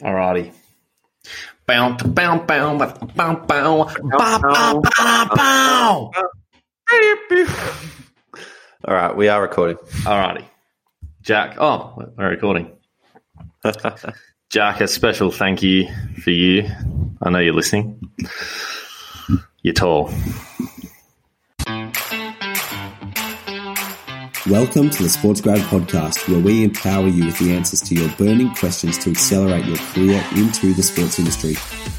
Alrighty. Bow, bow, bow, bow, bow, bow, bow, bow, bow. All right, we are recording. Alrighty. Jack. Oh, we're recording. Jack, a special thank you for you. I know you're listening. You're tall. Welcome to the Sports Grad Podcast, where we empower you with the answers to your burning questions to accelerate your career into the sports industry.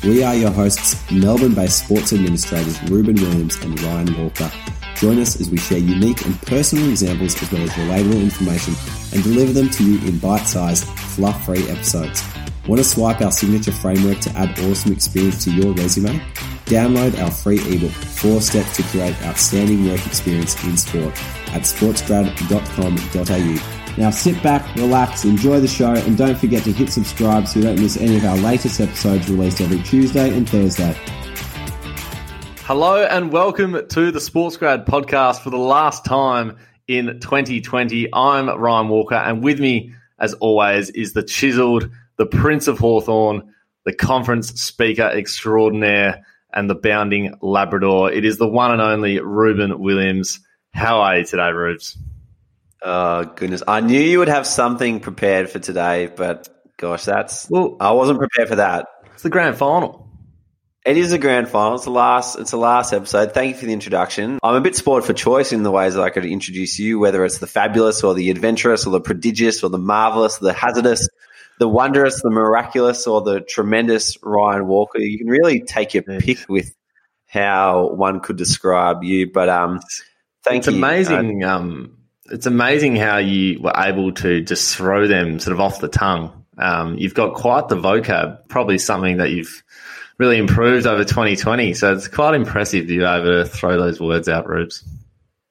We are your hosts, Melbourne based sports administrators Reuben Williams and Ryan Walker. Join us as we share unique and personal examples as well as relatable information and deliver them to you in bite sized, fluff free episodes. Want to swipe our signature framework to add awesome experience to your resume? Download our free ebook, Four Steps to Create Outstanding Work Experience in Sport at sportsgrad.com.au. Now sit back, relax, enjoy the show, and don't forget to hit subscribe so you don't miss any of our latest episodes released every Tuesday and Thursday. Hello and welcome to the Sports Grad podcast for the last time in 2020. I'm Ryan Walker, and with me, as always, is the chiseled, the Prince of Hawthorn, the conference speaker extraordinaire, and the bounding Labrador. It is the one and only Reuben Williams. How are you today, Rubes? Oh goodness, I knew you would have something prepared for today, but gosh, that's Well- I wasn't prepared for that. It's the grand final. It is a grand final. It's the last. It's the last episode. Thank you for the introduction. I'm a bit spoiled for choice in the ways that I could introduce you, whether it's the fabulous or the adventurous or the prodigious or the marvelous, or the hazardous, the wondrous, the miraculous, or the tremendous Ryan Walker. You can really take your pick with how one could describe you. But um, thank it's you. Uh, amazing. um, it's amazing how you were able to just throw them sort of off the tongue. Um, you've got quite the vocab, probably something that you've really improved over 2020. So it's quite impressive to be able to throw those words out, Rubes.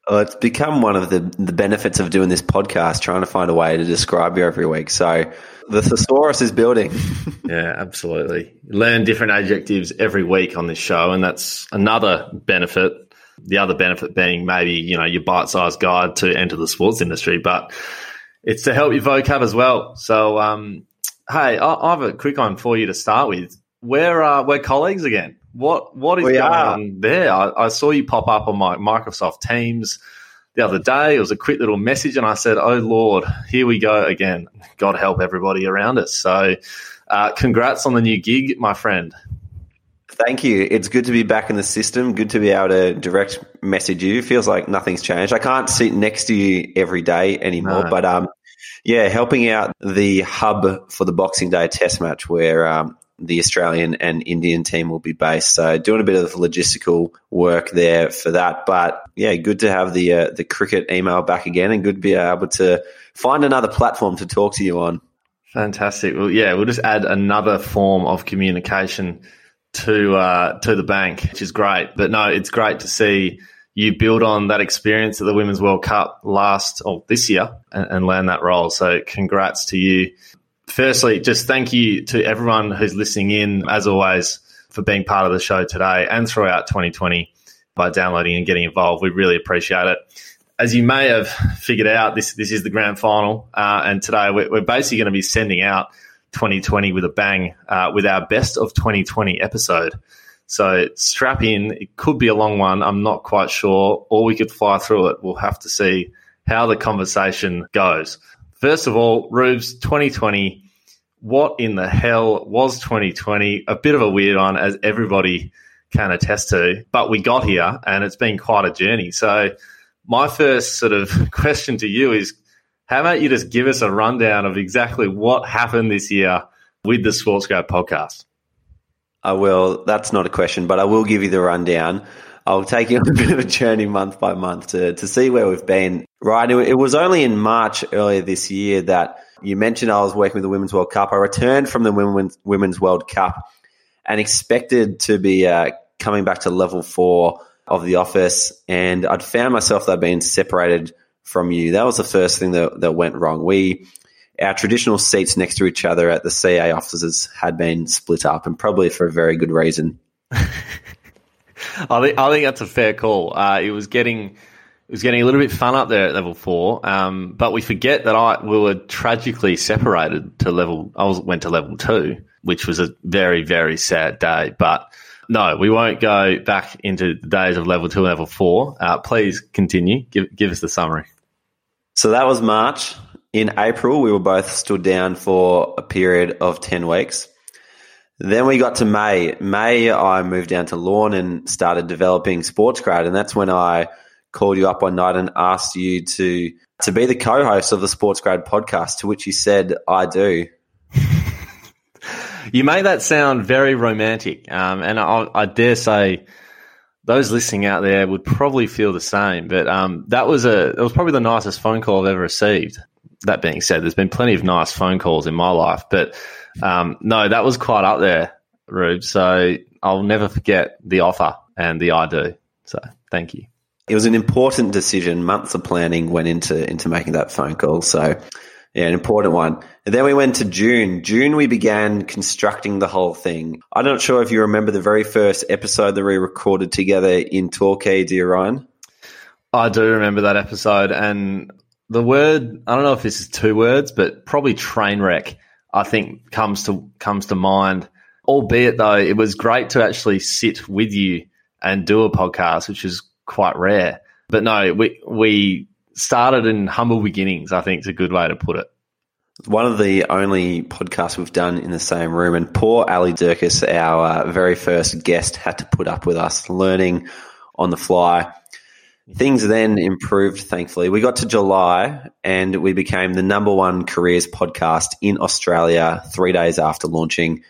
Well, it's become one of the, the benefits of doing this podcast, trying to find a way to describe you every week. So the thesaurus is building. Yeah, absolutely. Learn different adjectives every week on this show, and that's another benefit. The other benefit being maybe, you know, your bite sized guide to enter the sports industry, but it's to help your vocab as well. So, um, hey, I, I have a quick one for you to start with. We're, uh, we're colleagues again. What, what is We going are. on there? I, I saw you pop up on my Microsoft Teams the other day. It was a quick little message, and I said, "Oh Lord, here we go again. God help everybody around us." So, uh, congrats on the new gig, my friend. Thank you. It's good to be back in the system. Good to be able to direct message you. Feels like nothing's changed. I can't sit next to you every day anymore, No. but um, yeah, helping out the hub for the Boxing Day Test match where um, the Australian and Indian team will be based. So doing a bit of logistical work there for that. But yeah, good to have the uh, the cricket email back again, and good to be able to find another platform to talk to you on. Fantastic. Well, yeah, we'll just add another form of communication to uh, to the bank, which is great. But no, it's great to see you build on that experience at the Women's World Cup last or this year and, and land that role. So, congrats to you. Firstly, just thank you to everyone who's listening in, as always, for being part of the show today and throughout 2020 by downloading and getting involved. We really appreciate it. As you may have figured out, this this is the grand final, uh, and today we're, we're basically going to be sending out 2020 with a bang uh, with our best of 2020 episode. So strap in. It could be a long one. I'm not quite sure, or we could fly through it. We'll have to see how the conversation goes. First of all, Rubes, 2020. What in the hell was 2020? A bit of a weird one, as everybody can attest to. But we got here, and it's been quite a journey. So my first sort of question to you is how about you just give us a rundown of exactly what happened this year with the Sports Grad podcast? I will. That's not a question, but I will give you the rundown. I'll take you on a bit of a journey month by month to, to see where we've been. Right. It, it was only in March earlier this year that you mentioned I was working with the Women's World Cup. I returned from the Women's, Women's World Cup and expected to be uh, coming back to level four of the office. And I'd found myself that I'd been separated from you. That was the first thing that, that went wrong. We, our traditional seats next to each other at the CA offices had been split up and probably for a very good reason. I think I think that's a fair call. Uh, it was getting it was getting a little bit fun up there at level four, um, but we forget that I we were tragically separated to level. I was went to level two. which was a very, very sad day. But no, we won't go back into the days of level two and level four. Uh, please continue. Give, give us the summary. So that was March. In April, we were both stood down for a period of 10 weeks. Then we got to May. May, I moved down to Lorne and started developing Sports Grad. And that's when I called you up one night and asked you to, to be the co-host of the Sports Grad podcast, to which you said, I do. you make that sound very romantic. Um, and I, I, dare say those listening out there would probably feel the same. But um, that was a, it was probably the nicest phone call I've ever received. That being said, there's been plenty of nice phone calls in my life, but um, no, that was quite up there, Rube. So I'll never forget the offer and the I do. So thank you. It was an important decision. Months of planning went into into making that phone call. So yeah, an important one. And then we went to June. June, we began constructing the whole thing. I'm not sure if you remember the very first episode that we recorded together in Torquay, dear Ryan. I do remember that episode. And the word, I don't know if this is two words, but probably train wreck I think comes to comes to mind. Albeit though, it was great to actually sit with you and do a podcast, which is quite rare. But no, we we started in humble beginnings. I think is a good way to put it. One of the only podcasts we've done in the same room, and poor Ali Durkis, our uh, very first guest, had to put up with us learning on the fly. Things then improved, thankfully. We got to July and we became the number one careers podcast in Australia three days after launching.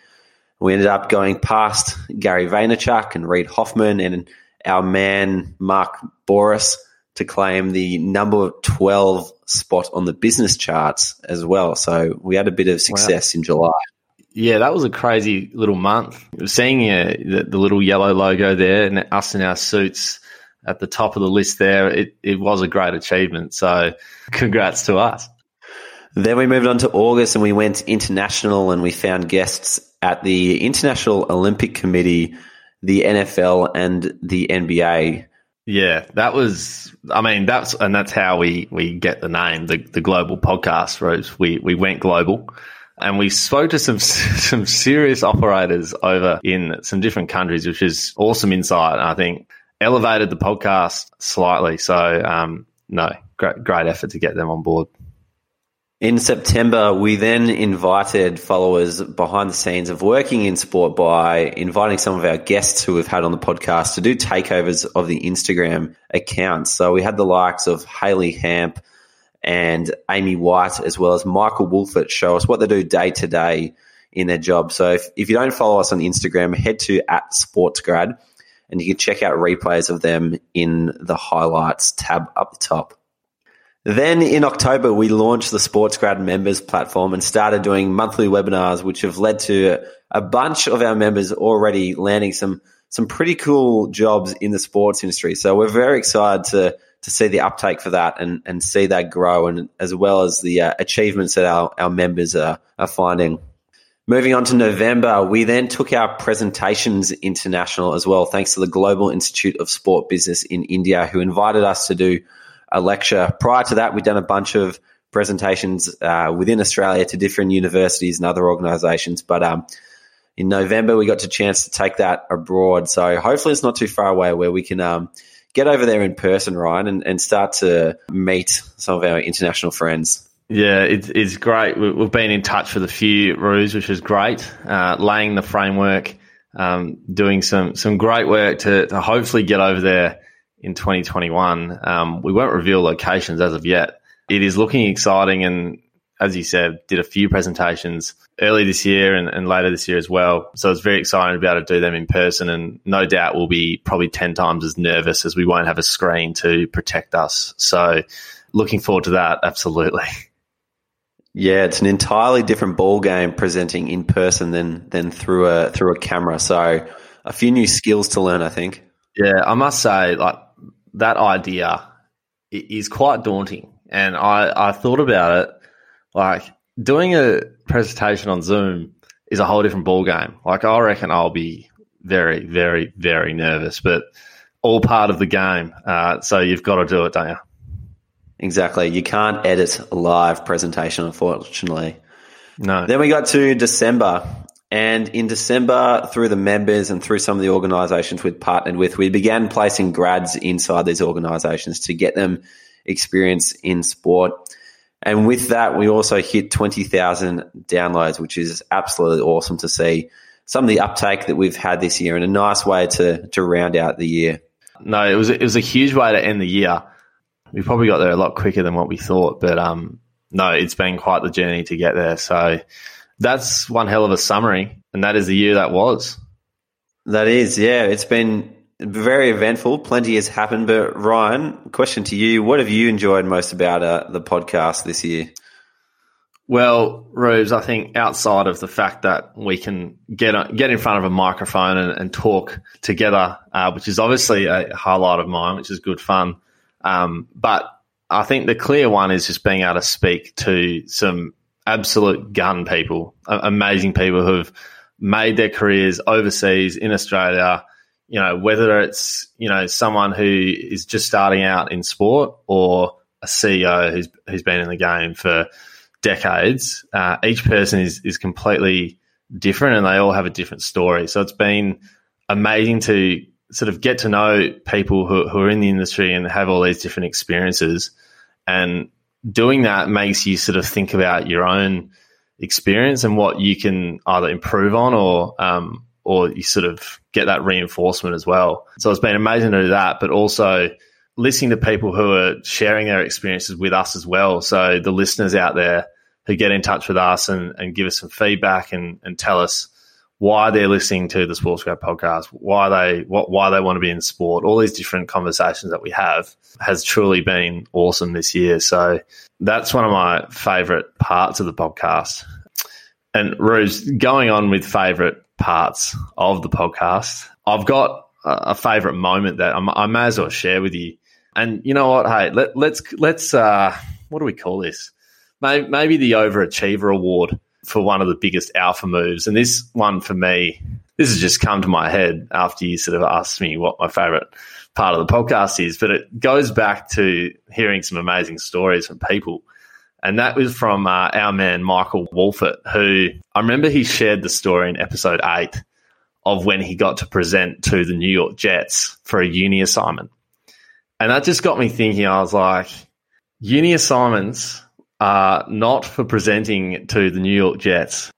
We ended up going past Gary Vaynerchuk and Reid Hoffman and our man, Mark Bouris, to claim the number 12 spot on the business charts as well. So we had a bit of success wow. in July. Yeah, that was a crazy little month. Seeing uh, the, the, little yellow logo there and us in our suits at the top of the list there. It, it was a great achievement. So congrats to us. Then we moved on to August and we went international and we found guests at the International Olympic Committee, the NFL, and the NBA. Yeah, that was. I mean, that's and that's how we we get the name, the the global podcast. Rose. We we went global, and we spoke to some some serious operators over in some different countries, which is awesome insight. I think elevated the podcast slightly. So, um, no, great, great effort to get them on board. In September, we then invited followers behind the scenes of working in sport by inviting some of our guests who we've had on the podcast to do takeovers of the Instagram accounts. So we had the likes of Haley Hamp and Amy White, as well as Michael Wolfett, show us what they do day to day in their job. So if, if you don't follow us on Instagram, head to at SportsGrad and you can check out replays of them in the highlights tab up the top. Then in October, we launched the Sports SportsGrad members platform and started doing monthly webinars, which have led to a bunch of our members already landing some some pretty cool jobs in the sports industry. So we're very excited to to see the uptake for that and, and see that grow, and as well as the uh, achievements that our, our members are, are finding. Moving on to November, we then took our presentations international as well, thanks to the Global Institute of Sport Business in India, who invited us to do a lecture. Prior to that, we'd done a bunch of presentations uh, within Australia to different universities and other organisations. But um, in November, we got a chance to take that abroad. So hopefully, it's not too far away where we can um, get over there in person, Ryan, and, and start to meet some of our international friends. Yeah, it's, it's great. We've been in touch with a few Roos, which is great. Uh, laying the framework, um, doing some some great work to, to hopefully get over there in 2021. Um, we won't reveal locations as of yet. It is looking exciting, and as you said, did a few presentations early this year and, and later this year as well. So it's very exciting to be able to do them in person, and no doubt we'll be probably 10 times as nervous as we won't have a screen to protect us. So looking forward to that, absolutely. Yeah, it's an entirely different ball game presenting in person than than through a through a camera. So a few new skills to learn, I think. Yeah, I must say, like that idea is quite daunting, and I I thought about it. Like doing a presentation on Zoom is a whole different ball game. Like I reckon I'll be very, very, very nervous, but all part of the game. Uh, so you've got to do it, don't you? Exactly. You can't edit a live presentation, unfortunately. No. Then we got to December. And in December, through the members and through some of the organisations we'd partnered with, we began placing grads inside these organisations to get them experience in sport. And with that, we also hit 20,000 downloads, which is absolutely awesome to see. Some of the uptake that we've had this year and a nice way to, to round out the year. No, it was, it was a huge way to end the year. We probably got there a lot quicker than what we thought, but um, no, it's been quite the journey to get there. So that's one hell of a summary, and that is the year that was. That is, yeah. It's been very eventful. Plenty has happened. But Ryan, question to you: What have you enjoyed most about uh, the podcast this year? Well, Rubes, I think outside of the fact that we can get get in front of a microphone and, and talk together, uh, which is obviously a highlight of mine, which is good fun. Um, but I think the clear one is just being able to speak to some absolute gun people, amazing people who've made their careers overseas in Australia. You know, whether it's you know someone who is just starting out in sport or a CEO who's who's been in the game for decades. Uh, each person is is completely different, and they all have a different story. So it's been amazing to sort of get to know people who, who are in the industry and have all these different experiences. And doing that makes you sort of think about your own experience and what you can either improve on or um, or you sort of get that reinforcement as well. So it's been amazing to do that, but also listening to people who are sharing their experiences with us as well. So the listeners out there who get in touch with us and, and give us some feedback and, and tell us why they're listening to the Sports Grad podcast, why they what why they want to be in sport, all these different conversations that we have has truly been awesome this year. So that's one of my favorite parts of the podcast. And Ruse, going on with favorite parts of the podcast, I've got a favorite moment that I'm, i may as well share with you. And you know what? Hey, let, let's let's uh, what do we call this? Maybe, maybe the overachiever award for one of the biggest alpha moves. And this one for me, this has just come to my head after you sort of asked me what my favorite part of the podcast is, but it goes back to hearing some amazing stories from people. And that was from uh, our man, Michael Wolfert, who I remember he shared the story in episode eight of when he got to present to the New York Jets for a uni assignment. And that just got me thinking, I was like, uni assignments uh, not for presenting to the New York Jets.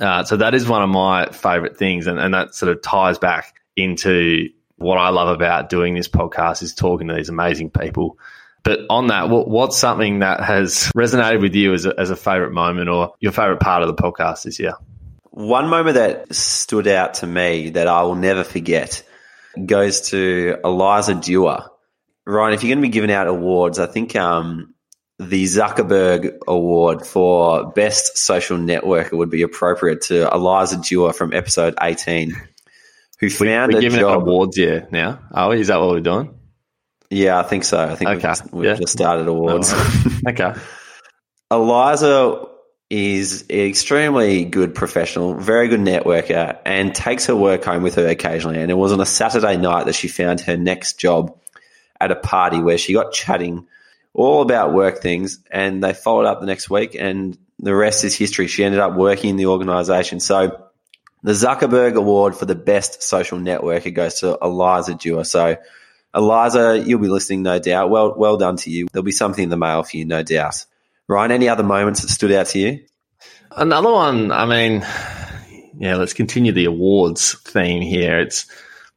Uh, so that is one of my favorite things, and, and that sort of ties back into what I love about doing this podcast is talking to these amazing people. But on that, what, what's something that has resonated with you as a, as a favorite moment or your favorite part of the podcast this year? One moment that stood out to me that I will never forget goes to Eliza Dewar. Ryan, if you're going to be giving out awards, I think um, the Zuckerberg Award for Best Social Networker would be appropriate to Eliza Dewar from episode 18, who found we're, we're giving job. awards yeah now. Are we? Is that what we're doing? Yeah, I think so. I think okay. we've, we've yeah. just started awards. Oh, okay. Eliza is an extremely good professional, very good networker, and takes her work home with her occasionally. And it was on a Saturday night that she found her next job at a party where she got chatting – all about work things. And they followed up the next week, and the rest is history. She ended up working in the organization. So the Zuckerberg Award for the best social networker goes to Eliza Dewar. So Eliza, you'll be listening, no doubt. Well, well done to you. There'll be something in the mail for you, no doubt. Ryan, any other moments that stood out to you? Another one. I mean, yeah, let's continue the awards theme here. It's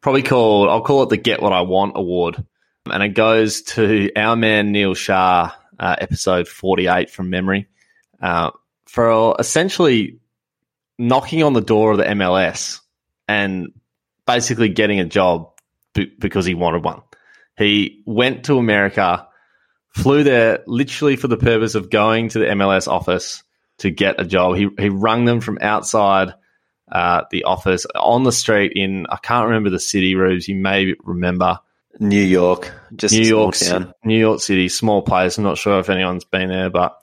probably called. I'll call it the Get What I Want Award and it goes to our man Neil Shah, uh, episode 48 from memory, uh, for essentially knocking on the door of the MLS and basically getting a job b- because he wanted one. He went to America, flew there literally for the purpose of going to the MLS office to get a job. He he rung them from outside uh, the office on the street in I can't remember the city. Rubes, you may remember New York, just New York. New York City, small place. I'm not sure if anyone's been there, but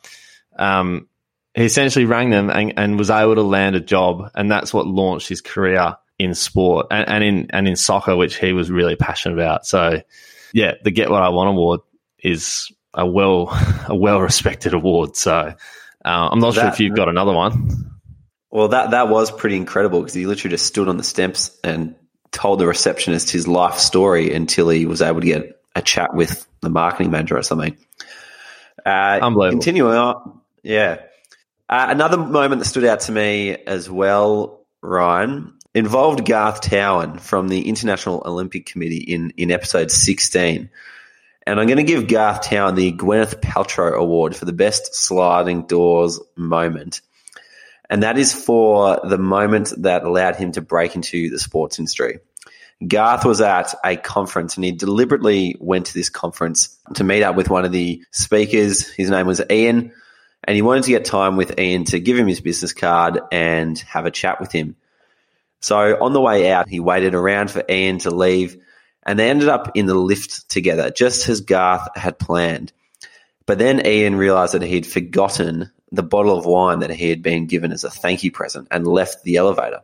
um, he essentially rang them and, and, was able to land a job, and that's what launched his career in sport and, and in and in soccer, which he was really passionate about. So, yeah, the Get What I Want award is a well a well respected award. So, uh, I'm not that, sure if you've got another one. Well, that that was pretty incredible because he literally just stood on the steps and told the receptionist his life story until he was able to get a chat with the marketing manager or something. Uh, Unbelievable. Continuing on, yeah. Uh, another moment that stood out to me as well, Ryan, involved Garth Towan from the International Olympic Committee in, in episode 16. And I'm going to give Garth Towan the Gwyneth Paltrow Award for the best sliding doors moment. And that is for the moment that allowed him to break into the sports industry. Garth was at a conference and he deliberately went to this conference to meet up with one of the speakers. His name was Ian and he wanted to get time with Ian to give him his business card and have a chat with him. So on the way out, he waited around for Ian to leave and they ended up in the lift together, just as Garth had planned. But then Ian realized that he'd forgotten the bottle of wine that he had been given as a thank you present and left the elevator.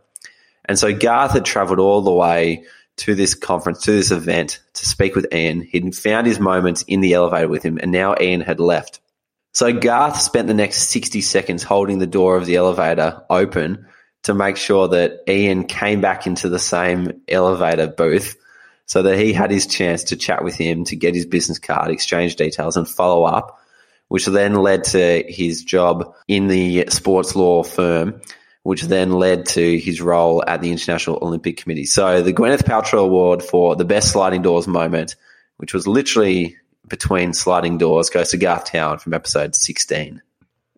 And so Garth had traveled all the way to this conference, to this event to speak with Ian. He'd found his moments in the elevator with him and now Ian had left. So Garth spent the next 60 seconds holding the door of the elevator open to make sure that Ian came back into the same elevator booth so that he had his chance to chat with him, to get his business card, exchange details, and follow up, which then led to his job in the sports law firm, which then led to his role at the International Olympic Committee. So the Gwyneth Paltrow Award for the best sliding doors moment, which was literally between sliding doors, goes to Garth Towan from episode 16.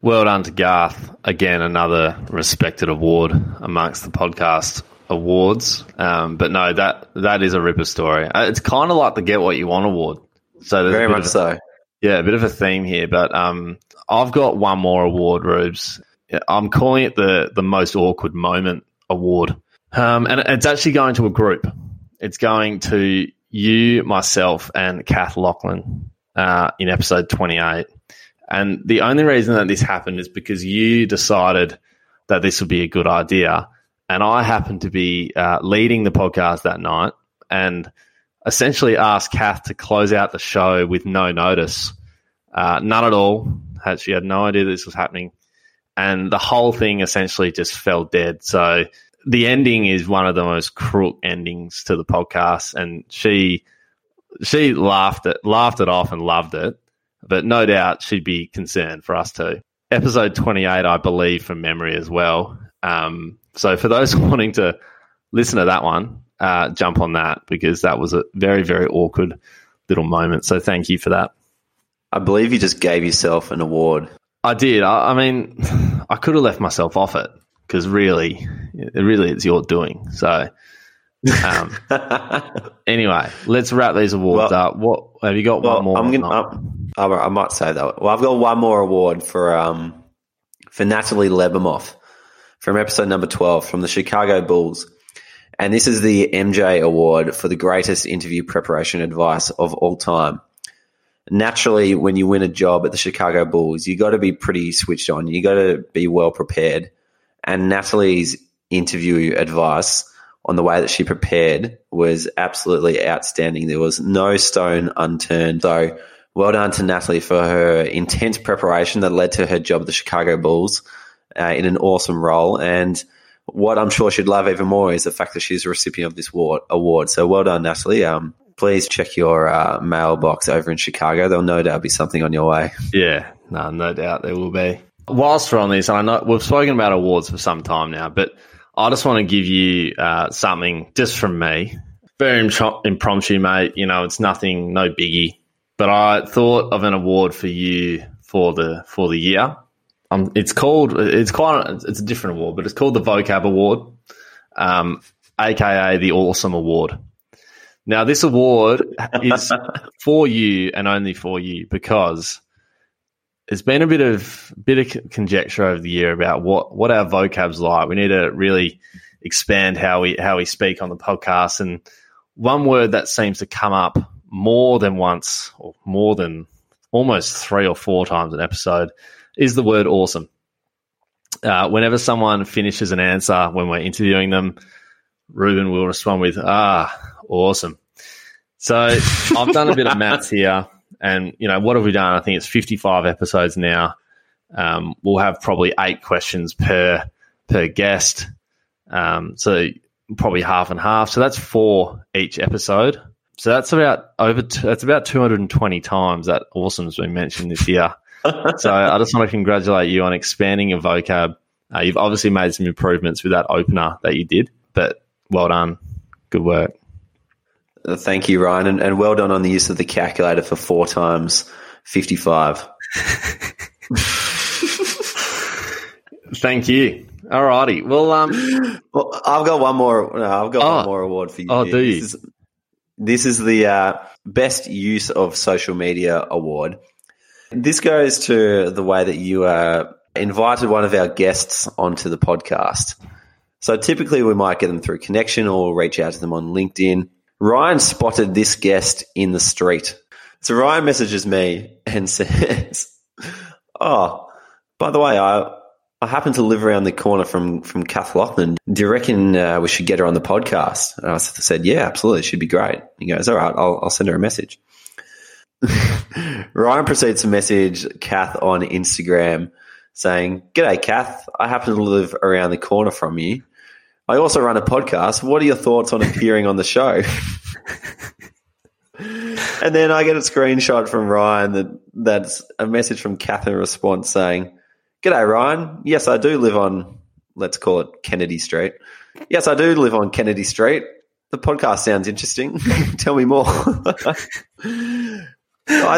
Well done to Garth. Again, another respected award amongst the podcast awards. Um, but no, that that is a ripper story. Uh, It's kind of like the Get What You Want award. So there's Very much of, so. Yeah, a bit of a theme here. But um, I've got one more award, Rubes. I'm calling it the the most awkward moment award, um, and it's actually going to a group. It's going to you, myself, and Kath Lachlan uh, in episode 28. And the only reason that this happened is because you decided that this would be a good idea. And I happened to be uh, leading the podcast that night and essentially asked Kath to close out the show with no notice. Uh, none at all. She had no idea this was happening. And the whole thing essentially just fell dead. So the ending is one of the most crook endings to the podcast. And she she laughed it laughed it off and loved it. But no doubt she'd be concerned for us too. Episode 28, I believe, from memory as well. Um, so for those wanting to listen to that one, uh, jump on that because that was a very, very awkward little moment. So thank you for that. I believe you just gave yourself an award. I did. I, I mean, I could have left myself off it because really, it really it's your doing. So um, anyway, let's wrap these awards Well- up. What have you got? Well, one more? I'm gonna. I I might say that. Well, I've got one more award for um for Natalie Lebemoff from episode number twelve from the Chicago Bulls, and this is the MJ Award for the greatest interview preparation advice of all time. Naturally, when you win a job at the Chicago Bulls, you got to be pretty switched on. You got to be well prepared. And Natalie's interview advice on the way that she prepared was absolutely outstanding. There was no stone unturned. So well done to Natalie for her intense preparation that led to her job at the Chicago Bulls uh, in an awesome role. And what I'm sure she'd love even more is the fact that she's a recipient of this award. So well done, Natalie. Um, please check your uh, mailbox over in Chicago. There'll no doubt be something on your way. Yeah, no, no doubt there will be. Whilst we're on this, and I know we've spoken about awards for some time now, but I just want to give you uh, something just from me. Very impro- impromptu, mate. You know, it's nothing, no biggie. But I thought of an award for you for the for the year. Um, it's called. It's quite. It's a different award, but it's called the Vocab Award, um, aka the Awesome Award. Now, this award is for you and only for you because there's been a bit of bit of conjecture over the year about what what our vocab's like. We need to really expand how we how we speak on the podcast. And one word that seems to come up more than once, or more than almost three or four times an episode, is the word awesome. Uh, whenever someone finishes an answer when we're interviewing them, Reuben will respond with "Ah, awesome." So I've done a bit of maths here, and you know what have we done? I think it's 55 episodes now. Um, we'll have probably eight questions per per guest. Um, so probably half and half. So that's four each episode. So that's about over. T- that's about 220 times that awesome's been mentioned this year. so I just want to congratulate you on expanding your vocab. Uh, you've obviously made some improvements with that opener that you did, but well done. Good work. Thank you, Ryan, and, and well done on the use of the calculator for four times 55. Thank you. Alrighty. Well, um, Well, I've got one more. No, I've got Oh. one more award for you. Oh, here. do you? This is, this is the uh, best use of social media award. This goes to the way that you uh, invited one of our guests onto the podcast. So typically we might get them through connection or reach out to them on LinkedIn. Ryan spotted this guest in the street. So Ryan messages me and says, "Oh, by the way, I I happen to live around the corner from from Kath Lachlan. Do you reckon uh, we should get her on the podcast?" And I said, "Yeah, absolutely. She'd be great." He goes, "All right, I'll, I'll send her a message." Ryan proceeds to message Kath on Instagram saying, G'day, Kath. I happen to live around the corner from you. I also run a podcast. What are your thoughts on appearing on the show? and then I get a screenshot from Ryan that that's a message from Kath in response saying, G'day, Ryan. Yes, I do live on, let's call it Kennedy Street. Yes, I do live on Kennedy Street. The podcast sounds interesting. Tell me more. I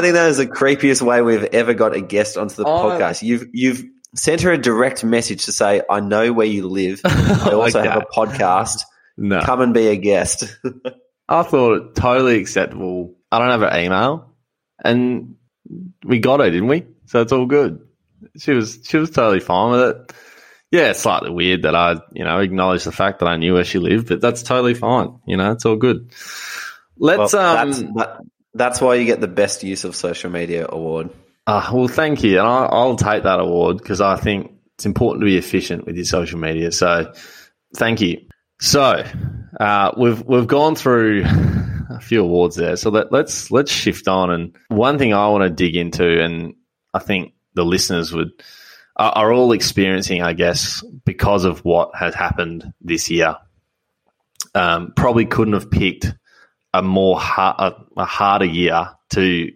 think that is the creepiest way we've ever got a guest onto the Oh. podcast. You've you've sent her a direct message to say, "I know where you live. I also Okay. have a podcast. no. Come and be a guest." I thought it totally acceptable. I don't have her email, and we got her, didn't we? So it's all good. She was she was totally fine with it. Yeah, it's slightly weird that I you know acknowledged the fact that I knew where she lived, but that's totally fine. You know, it's all good. Let's Well, um. that's, that, that's why you get the best use of social media award. Uh, well, thank you, and I, I'll take that award because I think it's important to be efficient with your social media. So, thank you. So, uh, we've we've gone through a few awards there. So let, let's let's shift on. And one thing I want to dig into, and I think the listeners would are, are all experiencing, I guess, because of what has happened this year. Um, probably couldn't have picked a more a, a harder year to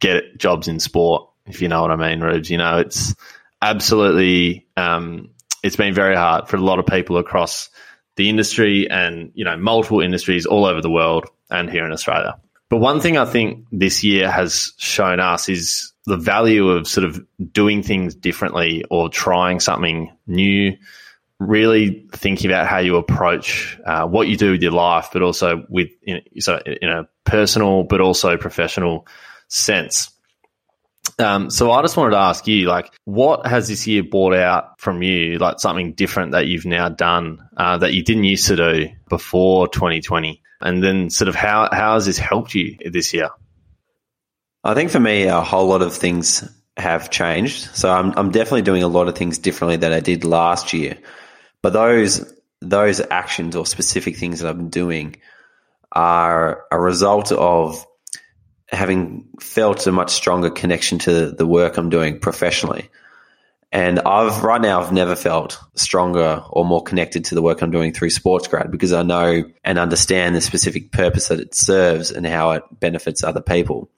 get jobs in sport, if you know what I mean, Rubes. You know, it's absolutely um, it's been very hard for a lot of people across the industry and you know multiple industries all over the world and here in Australia. But one thing I think this year has shown us is the value of sort of doing things differently or trying something new. Really thinking about how you approach uh, what you do with your life, but also with you know, so in a personal but also professional sense. Um, so I just wanted to ask you, like, what has this year brought out from you, like something different that you've now done uh, that you didn't used to do before 2020, and then sort of how how has this helped you this year? I think for me, a whole lot of things have changed. So I'm, I'm definitely doing a lot of things differently than I did last year. But those those actions or specific things that I'm doing are a result of having felt a much stronger connection to the work I'm doing professionally. And I've right now I've never felt stronger or more connected to the work I'm doing through Sportsgrad because I know and understand the specific purpose that it serves and how it benefits other people.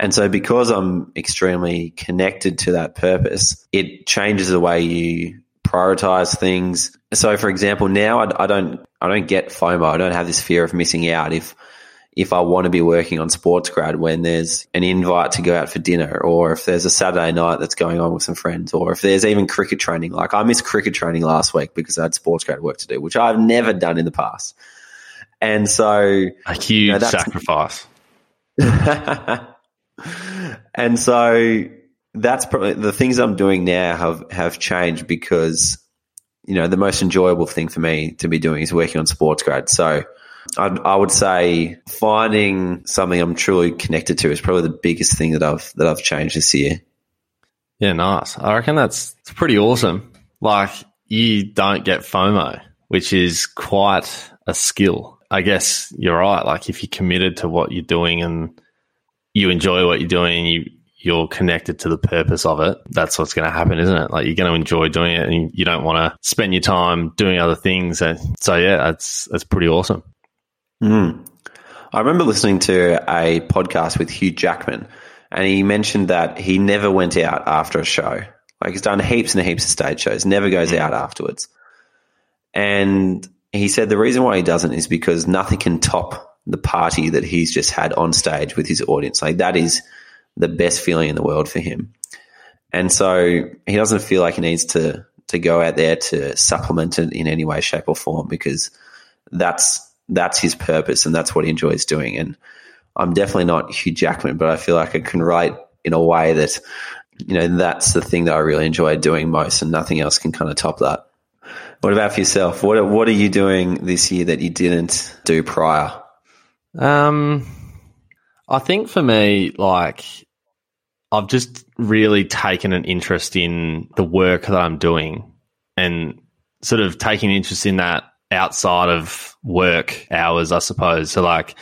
And so because I'm extremely connected to that purpose, it changes the way you prioritize things. So for example, now I, I don't I don't get FOMO. I don't have this fear of missing out if if I want to be working on Sports Grad when there's an invite to go out for dinner or if there's a Saturday night that's going on with some friends or if there's even cricket training. Like I missed cricket training last week because I had Sports Grad work to do, which I've never done in the past. And so A huge No, that's- sacrifice. and so that's probably the things I'm doing now have have changed because you know the most enjoyable thing for me to be doing is working on sports grad. So I'd, I would say finding something I'm truly connected to is probably the biggest thing that I've that I've changed this year. Yeah, nice. I reckon that's it's pretty awesome. Like you don't get FOMO, which is quite a skill. I guess you're right. Like if you're committed to what you're doing and you enjoy what you're doing, you you're connected to the purpose of it, that's what's going to happen, isn't it? Like you're going to enjoy doing it and you don't want to spend your time doing other things. And so yeah, that's, that's pretty awesome. Mm. I remember listening to a podcast with Hugh Jackman and he mentioned that he never went out after a show. Like he's done heaps and heaps of stage shows, never goes out afterwards. And he said the reason why he doesn't is because nothing can top the party that he's just had on stage with his audience. Like that is the best feeling in the world for him. And so he doesn't feel like he needs to to go out there to supplement it in any way, shape, or form because that's that's his purpose and that's what he enjoys doing. And I'm definitely not Hugh Jackman, but I feel like I can write in a way that you know that's the thing that I really enjoy doing most, and nothing else can kind of top that. What about for yourself? What what are you doing this year that you didn't do prior? Um, I think for me, like I've just really taken an interest in the work that I'm doing and sort of taking interest in that outside of work hours, I suppose. So, like,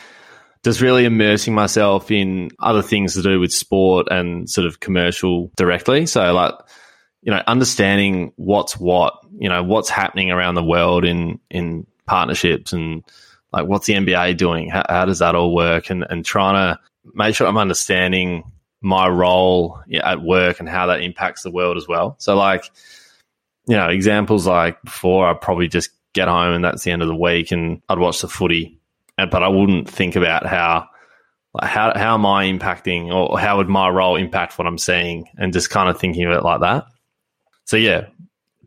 just really immersing myself in other things to do with sport and sort of commercial directly. So, like, you know, understanding what's what, you know, what's happening around the world in in partnerships and like what's the NBA doing? How, how does that all work? And and trying to make sure I'm understanding my role at work and how that impacts the world as well. So, like, you know, examples like before, I'd probably just get home and that's the end of the week and I'd watch the footy, but I wouldn't think about how. Like how how am I impacting, or how would my role impact what I'm seeing, and just kind of thinking of it like that. So yeah,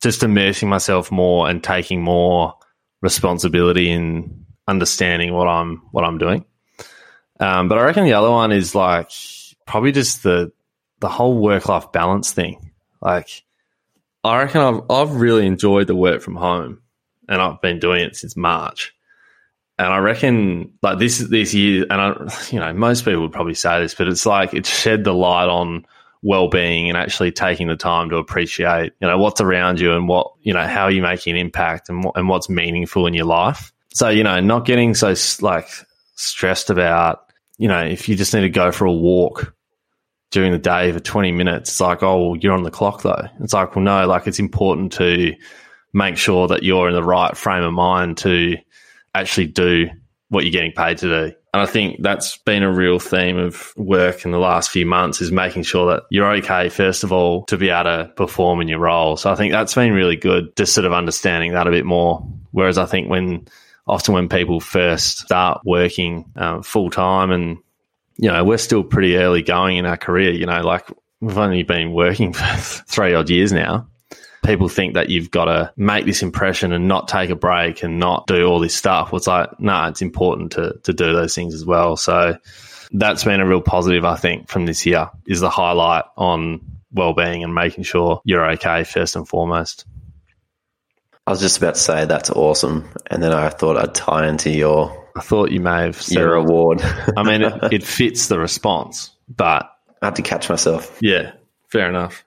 just immersing myself more and taking more responsibility in understanding what I'm what I'm doing. Um, but I reckon the other one is like probably just the the whole work life balance thing. Like, I reckon I've I've really enjoyed the work from home, and I've been doing it since March. And I reckon like this this year, and I you know most people would probably say this, but it's like it's shed the light on well-being and actually taking the time to appreciate you know what's around you and what you know how you're you making an impact and and what's meaningful in your life. So you know not getting so like stressed about you know, if you just need to go for a walk during the day for 20 minutes, it's like, oh, well, you're on the clock though. It's like, well, no, like it's important to make sure that you're in the right frame of mind to actually do what you're getting paid to do. And I think that's been a real theme of work in the last few months is making sure that you're okay, first of all, to be able to perform in your role. So I think that's been really good, just sort of understanding that a bit more. Whereas I think when often when people first start working um, full time and you know we're still pretty early going in our career you know like we've only been working for three odd years now people think that you've got to make this impression and not take a break and not do all this stuff well, it's like no nah, it's important to, to do those things as well so that's been a real positive i think from this year is the highlight on well-being and making sure you're okay first and foremost I was just about to say that's awesome, and then I thought I'd tie into your. I thought you may have said your award. I mean, it, it, fits the response, but I had to catch myself. Yeah, fair enough.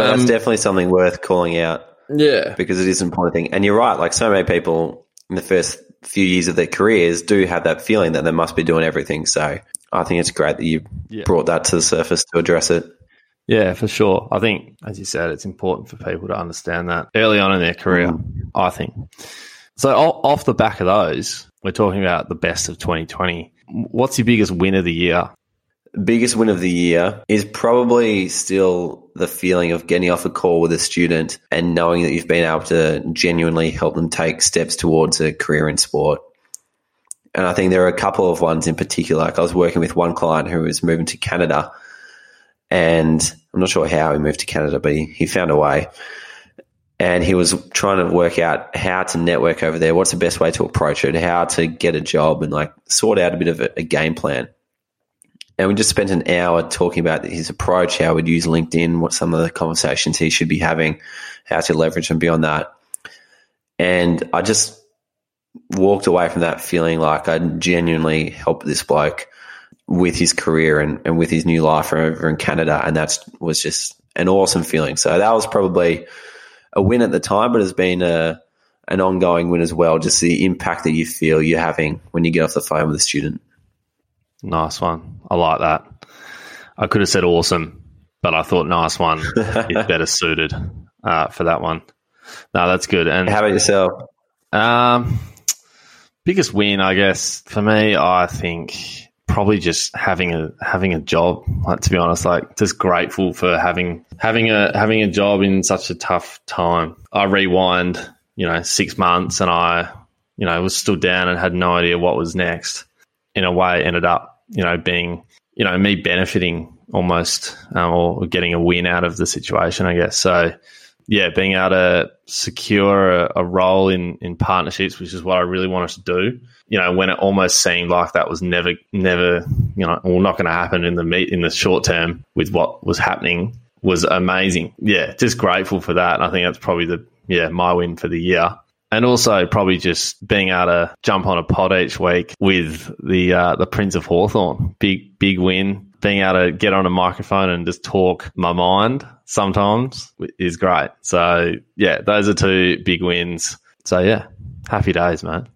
But um, that's definitely something worth calling out. Yeah, because it is an important thing, and you're right. Like so many people in the first few years of their careers do have that feeling that they must be doing everything. So I think it's great that you yeah. brought that to the surface to address it. Yeah, for sure. I think, as you said, it's important for people to understand that early on in their career, mm. I think. So, off the back of those, we're talking about the best of 2020. What's your biggest win of the year? Biggest win of the year is probably still the feeling of getting off a call with a student and knowing that you've been able to genuinely help them take steps towards a career in sport. And I think there are a couple of ones in particular. Like I was working with one client who was moving to Canada and I'm not sure how he moved to Canada, but he, he found a way. And he was trying to work out how to network over there, what's the best way to approach it, how to get a job, and like sort out a bit of a, a game plan. And we just spent an hour talking about his approach, how we'd use LinkedIn, what some of the conversations he should be having, how to leverage and beyond that. And I just walked away from that feeling like I genuinely helped this bloke with his career and, and with his new life over in Canada. And that was just an awesome feeling. So that was probably a win at the time, but it's been a, an ongoing win as well. Just the impact that you feel you're having when you get off the phone with a student. Nice one. I like that. I could have said awesome, but I thought nice one is better suited uh, for that one. No, that's good. And How about yourself? um, biggest win, I guess, for me, I think probably just having a having a job. Like to be honest, like just grateful for having having a having a job in such a tough time. I rewind, you know, six months, and I, you know, was still down and had no idea what was next. In a way, ended up, you know, being, you know, me benefiting almost um, or getting a win out of the situation, I guess. So yeah, being able to secure a, a, role in, in partnerships, which is what I really wanted to do. You know, when it almost seemed like that was never, never, you know, well, not going to happen in the meet in the short term with what was happening was amazing. Yeah, just grateful for that. And I think that's probably the yeah my win for the year. And also probably just being able to jump on a pod each week with the uh, the Prince of Hawthorn. Big big win. Being able to get on a microphone and just talk my mind sometimes is great. So yeah, those are two big wins. So yeah, happy days, man.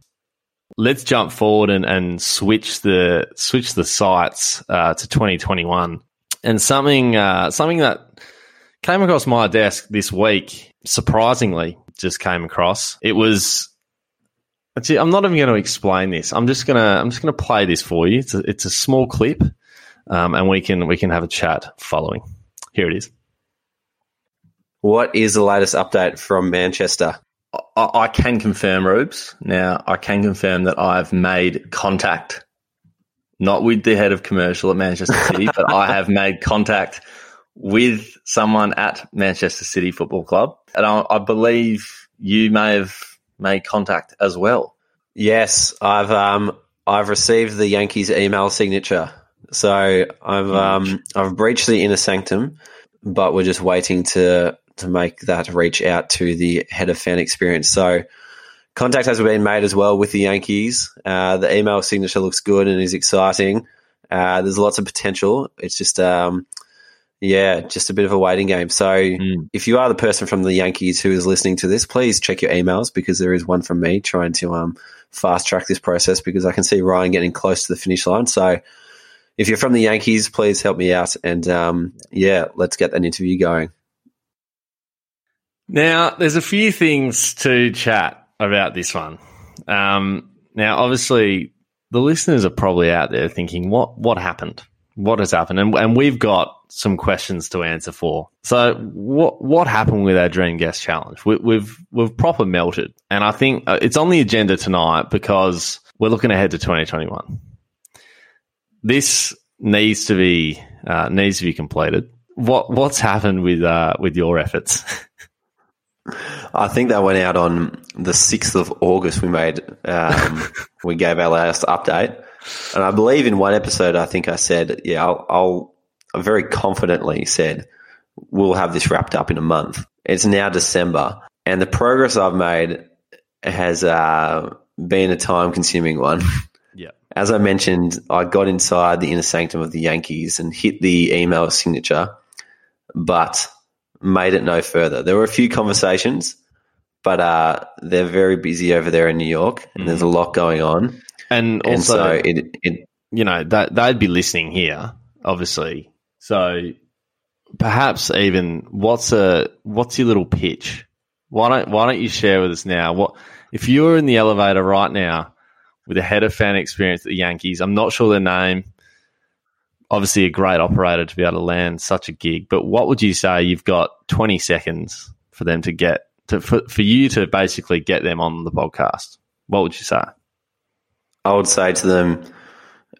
Let's jump forward and, and switch the switch the sights uh, to 2021 and something uh, something that came across my desk this week. Surprisingly, just came across. It was. Actually, I'm not even going to explain this. I'm just gonna I'm just gonna play this for you. It's a, it's a small clip, um, and we can we can have a chat following. Here it is. What is the latest update from Manchester? I, I can confirm, Rubes. Now, I can confirm that I've made contact, not with the head of commercial at Manchester City, but I have made contact with someone at Manchester City Football Club. And I, I believe you may have made contact as well. Yes, I've um, I've received the Yankees email signature. So I've um, I've breached the inner sanctum, but we're just waiting to to make that reach out to the head of fan experience. So contact has been made as well with the Yankees. Uh, the email signature looks good and is exciting. Uh, there's lots of potential. It's just, um, yeah, just a bit of a waiting game. So mm. if you are the person from the Yankees who is listening to this, please check your emails because there is one from me trying to um, fast track this process because I can see Ryan getting close to the finish line. So if you're from the Yankees, please help me out. And um, yeah, let's get that interview going. Now, there's a few things to chat about this one. Um, now, obviously, the listeners are probably out there thinking, "What what happened? What has happened?" And, and we've got some questions to answer for. So, what what happened with our Dream Guest Challenge? We, we've we've proper melted, and I think uh, it's on the agenda tonight because we're looking ahead to 2021. This needs to be uh, needs to be completed. What what's happened with uh, with your efforts? I think that went out on the sixth of August. We made um, we gave our last update, and I believe in one episode, I think I said, "Yeah, I'll." I'll I very confidently said, "We'll have this wrapped up in a month." It's now December, and the progress I've made has uh, been a time-consuming one. Yeah. As I mentioned, I got inside the inner sanctum of the Yankees and hit the email signature, but made it no further. There were a few conversations, but uh, they're very busy over there in New York, and mm. there's a lot going on. And also, and so it, it, you know, that they'd be listening here, obviously. So perhaps even what's a what's your little pitch? Why don't Why don't you share with us now? What if you were in the elevator right now with a head of fan experience at the Yankees? I'm not sure their name obviously a great operator to be able to land such a gig. But what would you say? You've got 20 seconds for them to get to for, for you to basically get them on the podcast. What would you say? I would say to them,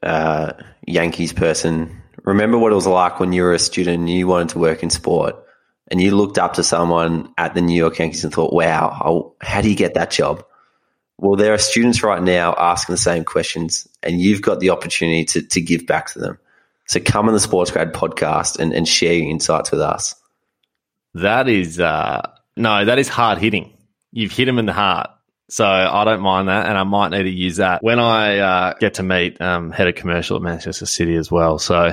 uh, Yankees person, remember what it was like when you were a student and you wanted to work in sport and you looked up to someone at the New York Yankees and thought, wow, how do you get that job? Well, there are students right now asking the same questions, and you've got the opportunity to, to give back to them. So come on the Sports Grad podcast and, and share your insights with us. That is, uh, no, that is hard hitting. You've hit them in the heart. So I don't mind that, and I might need to use that when I uh, get to meet um, head of commercial at Manchester City as well. So,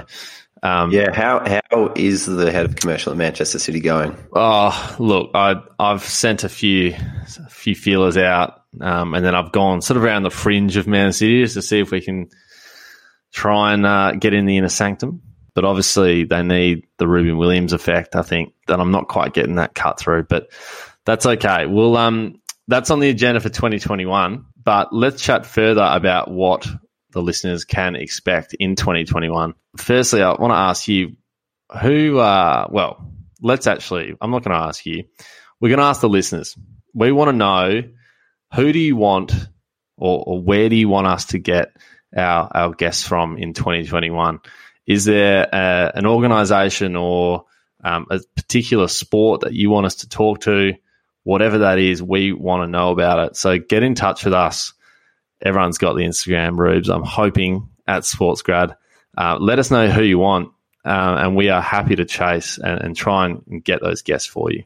um, yeah, how how is the head of commercial at Manchester City going? Oh, look, I I've sent a few a few feelers out, um, and then I've gone sort of around the fringe of Man City just to see if we can try and uh, get in the inner sanctum. but obviously they need the Reuben Williams effect. I think that I'm not quite getting that cut through, but that's okay. Well, um, that's on the agenda for 2021. But let's chat further about what the listeners can expect in 2021. Firstly, I want to ask you who, uh, well, let's actually, I'm not going to ask you. We're going to ask the listeners. We want to know who do you want or, or where do you want us to get our, our guests from in 2021? Is there a, an organization or um, a particular sport that you want us to talk to? Whatever that is, we want to know about it. So get in touch with us. Everyone's got the Instagram, Rubes. I'm hoping at SportsGrad. Uh, let us know who you want, uh, and we are happy to chase and, and, try and get those guests for you.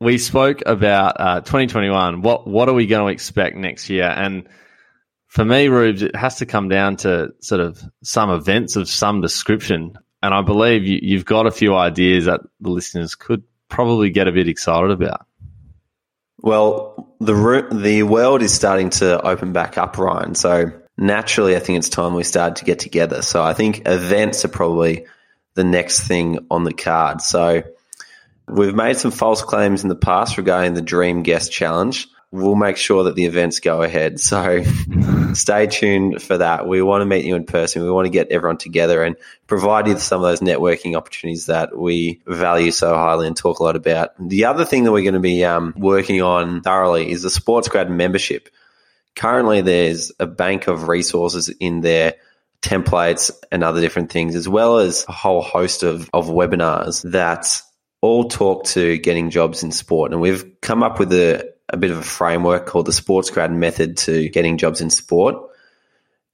We spoke about uh, 2021. What what are we going to expect next year? And for me, Rubes, it has to come down to sort of some events of some description. And I believe you, you've got a few ideas that the listeners could probably get a bit excited about. Well, the the world is starting to open back up, Ryan. So naturally, I think it's time we start to get together. So I think events are probably the next thing on the card. So we've made some false claims in the past regarding the Dream Guest Challenge we'll make sure that the events go ahead. So stay tuned for that. We want to meet you in person. We want to get everyone together and provide you some of those networking opportunities that we value so highly and talk a lot about. The other thing that we're going to be um, working on thoroughly is the Sports Grad membership. Currently, there's a bank of resources in there templates and other different things, as well as a whole host of, of webinars that all talk to getting jobs in sport. And we've come up with a, a bit of a framework called the Sports Grad Method to getting jobs in sport.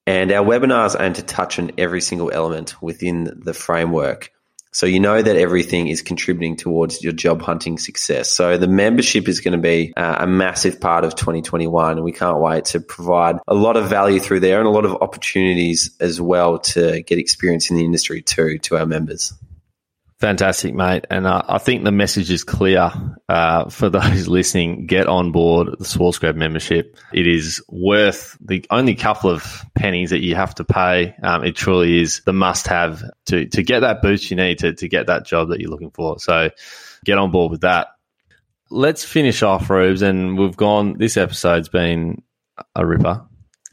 And our webinars aim to touch on every single element within the framework. So you know that everything is contributing towards your job hunting success. So the membership is going to be uh, a massive part of 2021 and we can't wait to provide a lot of value through there and a lot of opportunities as well to get experience in the industry too to our members. Fantastic, mate. And uh, I think the message is clear uh, for those listening. Get on board the SportsGrad membership. It is worth the only couple of pennies that you have to pay. Um, it truly is the must have to, to get that boost you need to, to get that job that you're looking for. So get on board with that. Let's finish off, Rubes. And we've gone, this episode's been a ripper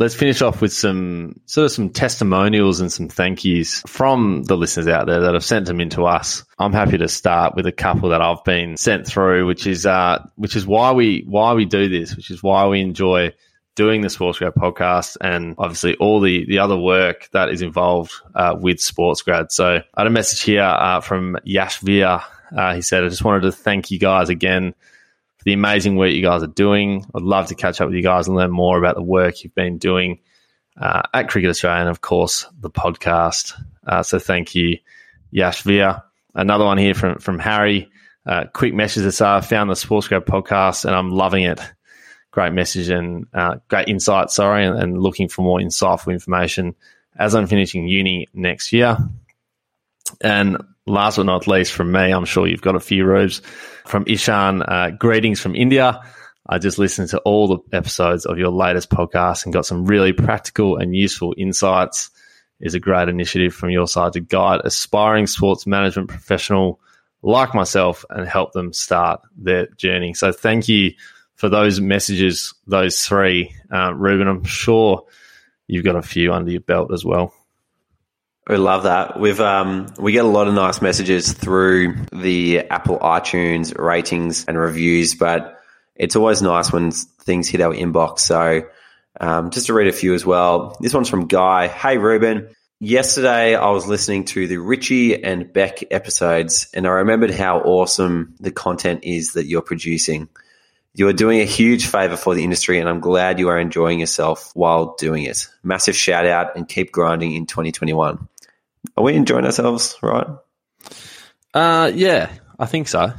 let's finish off with some sort of some testimonials and some thank yous from the listeners out there that have sent them in to us. I'm happy to start with a couple that I've been sent through, which is uh, which is why we why we do this, which is why we enjoy doing the SportsGrad podcast and obviously all the, the other work that is involved uh, with SportsGrad. So I had a message here uh, from Yash. Uh, he said, I just wanted to thank you guys again for the amazing work you guys are doing. I'd love to catch up with you guys and learn more about the work you've been doing uh, at Cricket Australia and, of course, the podcast. Uh, so thank you, Yash Veer. Another one here from, from Harry. Uh, quick message that I found the SportsGrad podcast and I'm loving it. Great message and uh, great insight, sorry, and, and looking for more insightful information as I'm finishing uni next year. And last but not least, from me, I'm sure you've got a few Rubes from Ishan. Uh, greetings from India. I just listened to all the episodes of your latest podcast and got some really practical and useful insights. Is a great initiative from your side to guide aspiring sports management professional like myself and help them start their journey. So thank you for those messages, those three, uh, Reuben. I'm sure you've got a few under your belt as well. We love that. We've um, we get a lot of nice messages through the Apple iTunes ratings and reviews, but it's always nice when things hit our inbox. So um, just to read a few as well. This one's from Guy. Hey Reuben. Yesterday I was listening to the Richie and Beck episodes, and I remembered how awesome the content is that you're producing. You are doing a huge favor for the industry, and I'm glad you are enjoying yourself while doing it. Massive shout out and keep grinding in 2021. Are we enjoying ourselves, right? Uh, yeah, I think so.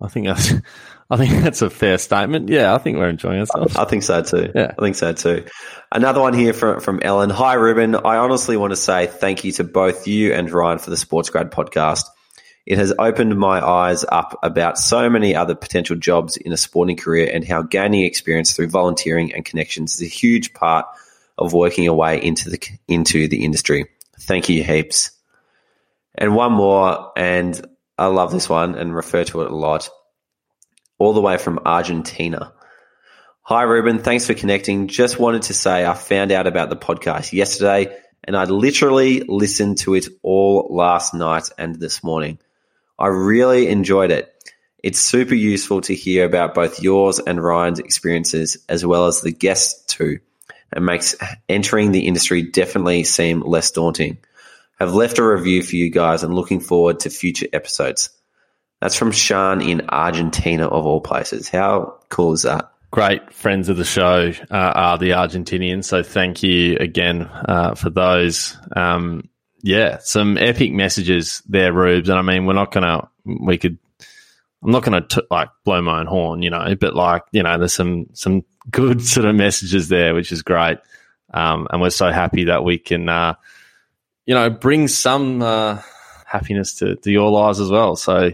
I think that's, I think that's a fair statement. Yeah, I think we're enjoying ourselves. I think so too. Yeah, I think so too. Another one here from from Ellen. Hi, Reuben. I honestly want to say thank you to both you and Ryan for the Sports Grad podcast. It has opened my eyes up about so many other potential jobs in a sporting career and how gaining experience through volunteering and connections is a huge part of working your way into the into the industry. Thank you heaps. And one more, and I love this one and refer to it a lot. All the way from Argentina. Hi, Reuben. Thanks for connecting. Just wanted to say I found out about the podcast yesterday and I literally listened to it all last night and this morning. I really enjoyed it. It's super useful to hear about both yours and Ryan's experiences as well as the guests too. It makes entering the industry definitely seem less daunting. I've left a review for you guys and looking forward to future episodes. That's from Sean in Argentina, of all places. How cool is that? Great friends of the show uh, are the Argentinians. So thank you again uh, for those. Um, yeah, some epic messages there, Rubes. And I mean, we're not going to, we could, I'm not going to like blow my own horn, you know, but like, you know, there's some, some good sort of messages there, which is great. Um, and we're so happy that we can, uh, you know, bring some uh, happiness to, to your lives as well. So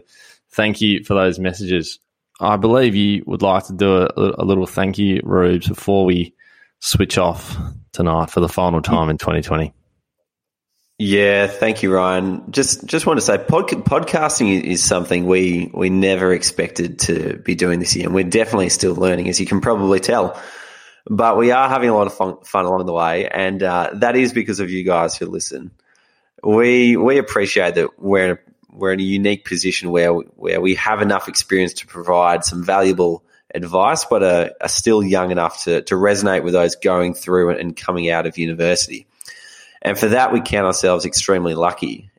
thank you for those messages. I believe you would like to do a, a little thank you, Rubes, before we switch off tonight for the final time in 2020. Yeah, thank you, Ryan. Just just want to say, pod, podcasting is something we we never expected to be doing this year, and we're definitely still learning, as you can probably tell. But we are having a lot of fun, fun along the way, and uh, that is because of you guys who listen we we appreciate that we're we're in a unique position where where we have enough experience to provide some valuable advice, but are, are still young enough to to resonate with those going through and coming out of university. And for that, we count ourselves extremely lucky.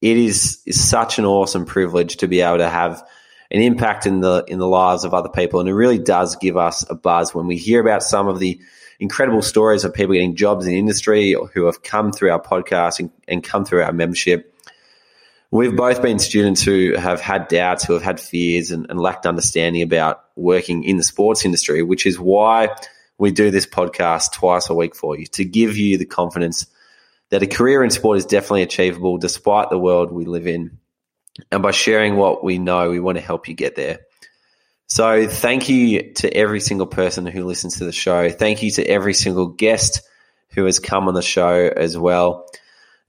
It is is such an awesome privilege to be able to have an impact in the in the lives of other people, and it really does give us a buzz when we hear about some of the incredible stories of people getting jobs in industry who have come through our podcast and, and come through our membership. We've both been students who have had doubts, who have had fears and, and lacked understanding about working in the sports industry, which is why we do this podcast twice a week for you to give you the confidence that a career in sport is definitely achievable despite the world we live in. And by sharing what we know, we want to help you get there. So thank you to every single person who listens to the show. Thank you to every single guest who has come on the show as well.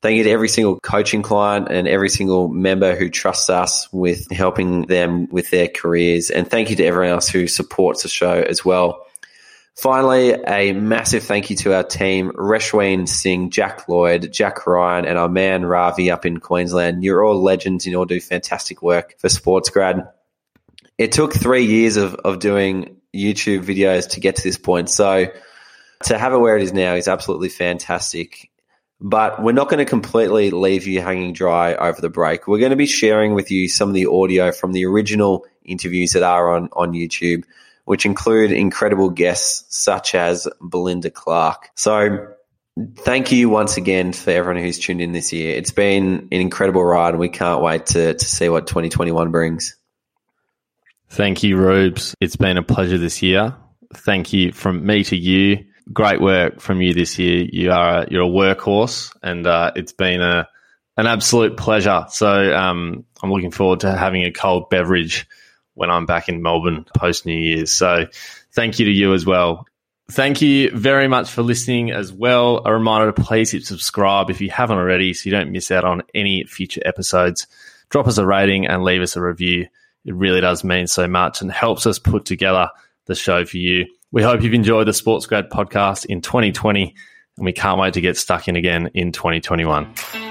Thank you to every single coaching client and every single member who trusts us with helping them with their careers. And thank you to everyone else who supports the show as well. Finally, a massive thank you to our team, Reshween Singh, Jack Lloyd, Jack Ryan, and our man Ravi up in Queensland. You're all legends and you all do fantastic work for SportsGrad it took three years of, of doing YouTube videos to get to this point. So to have it where it is now is absolutely fantastic. But we're not going to completely leave you hanging dry over the break. We're going to be sharing with you some of the audio from the original interviews that are on, on YouTube, which include incredible guests such as Belinda Clark. So thank you once again for everyone who's tuned in this year. It's been an incredible ride and we can't wait to, to see what 2021 brings. Thank you, Rubes. It's been a pleasure this year. Thank you from me to you. Great work from you this year. You are you're a workhorse, and uh, it's been a an absolute pleasure. So um, I'm looking forward to having a cold beverage when I'm back in Melbourne post New Year's. So thank you to you as well. Thank you very much for listening as well. A reminder to please hit subscribe if you haven't already so you don't miss out on any future episodes. Drop us a rating and leave us a review. It really does mean so much and helps us put together the show for you. We hope you've enjoyed the Sports Grad podcast in 2020 and we can't wait to get stuck in again in 2021.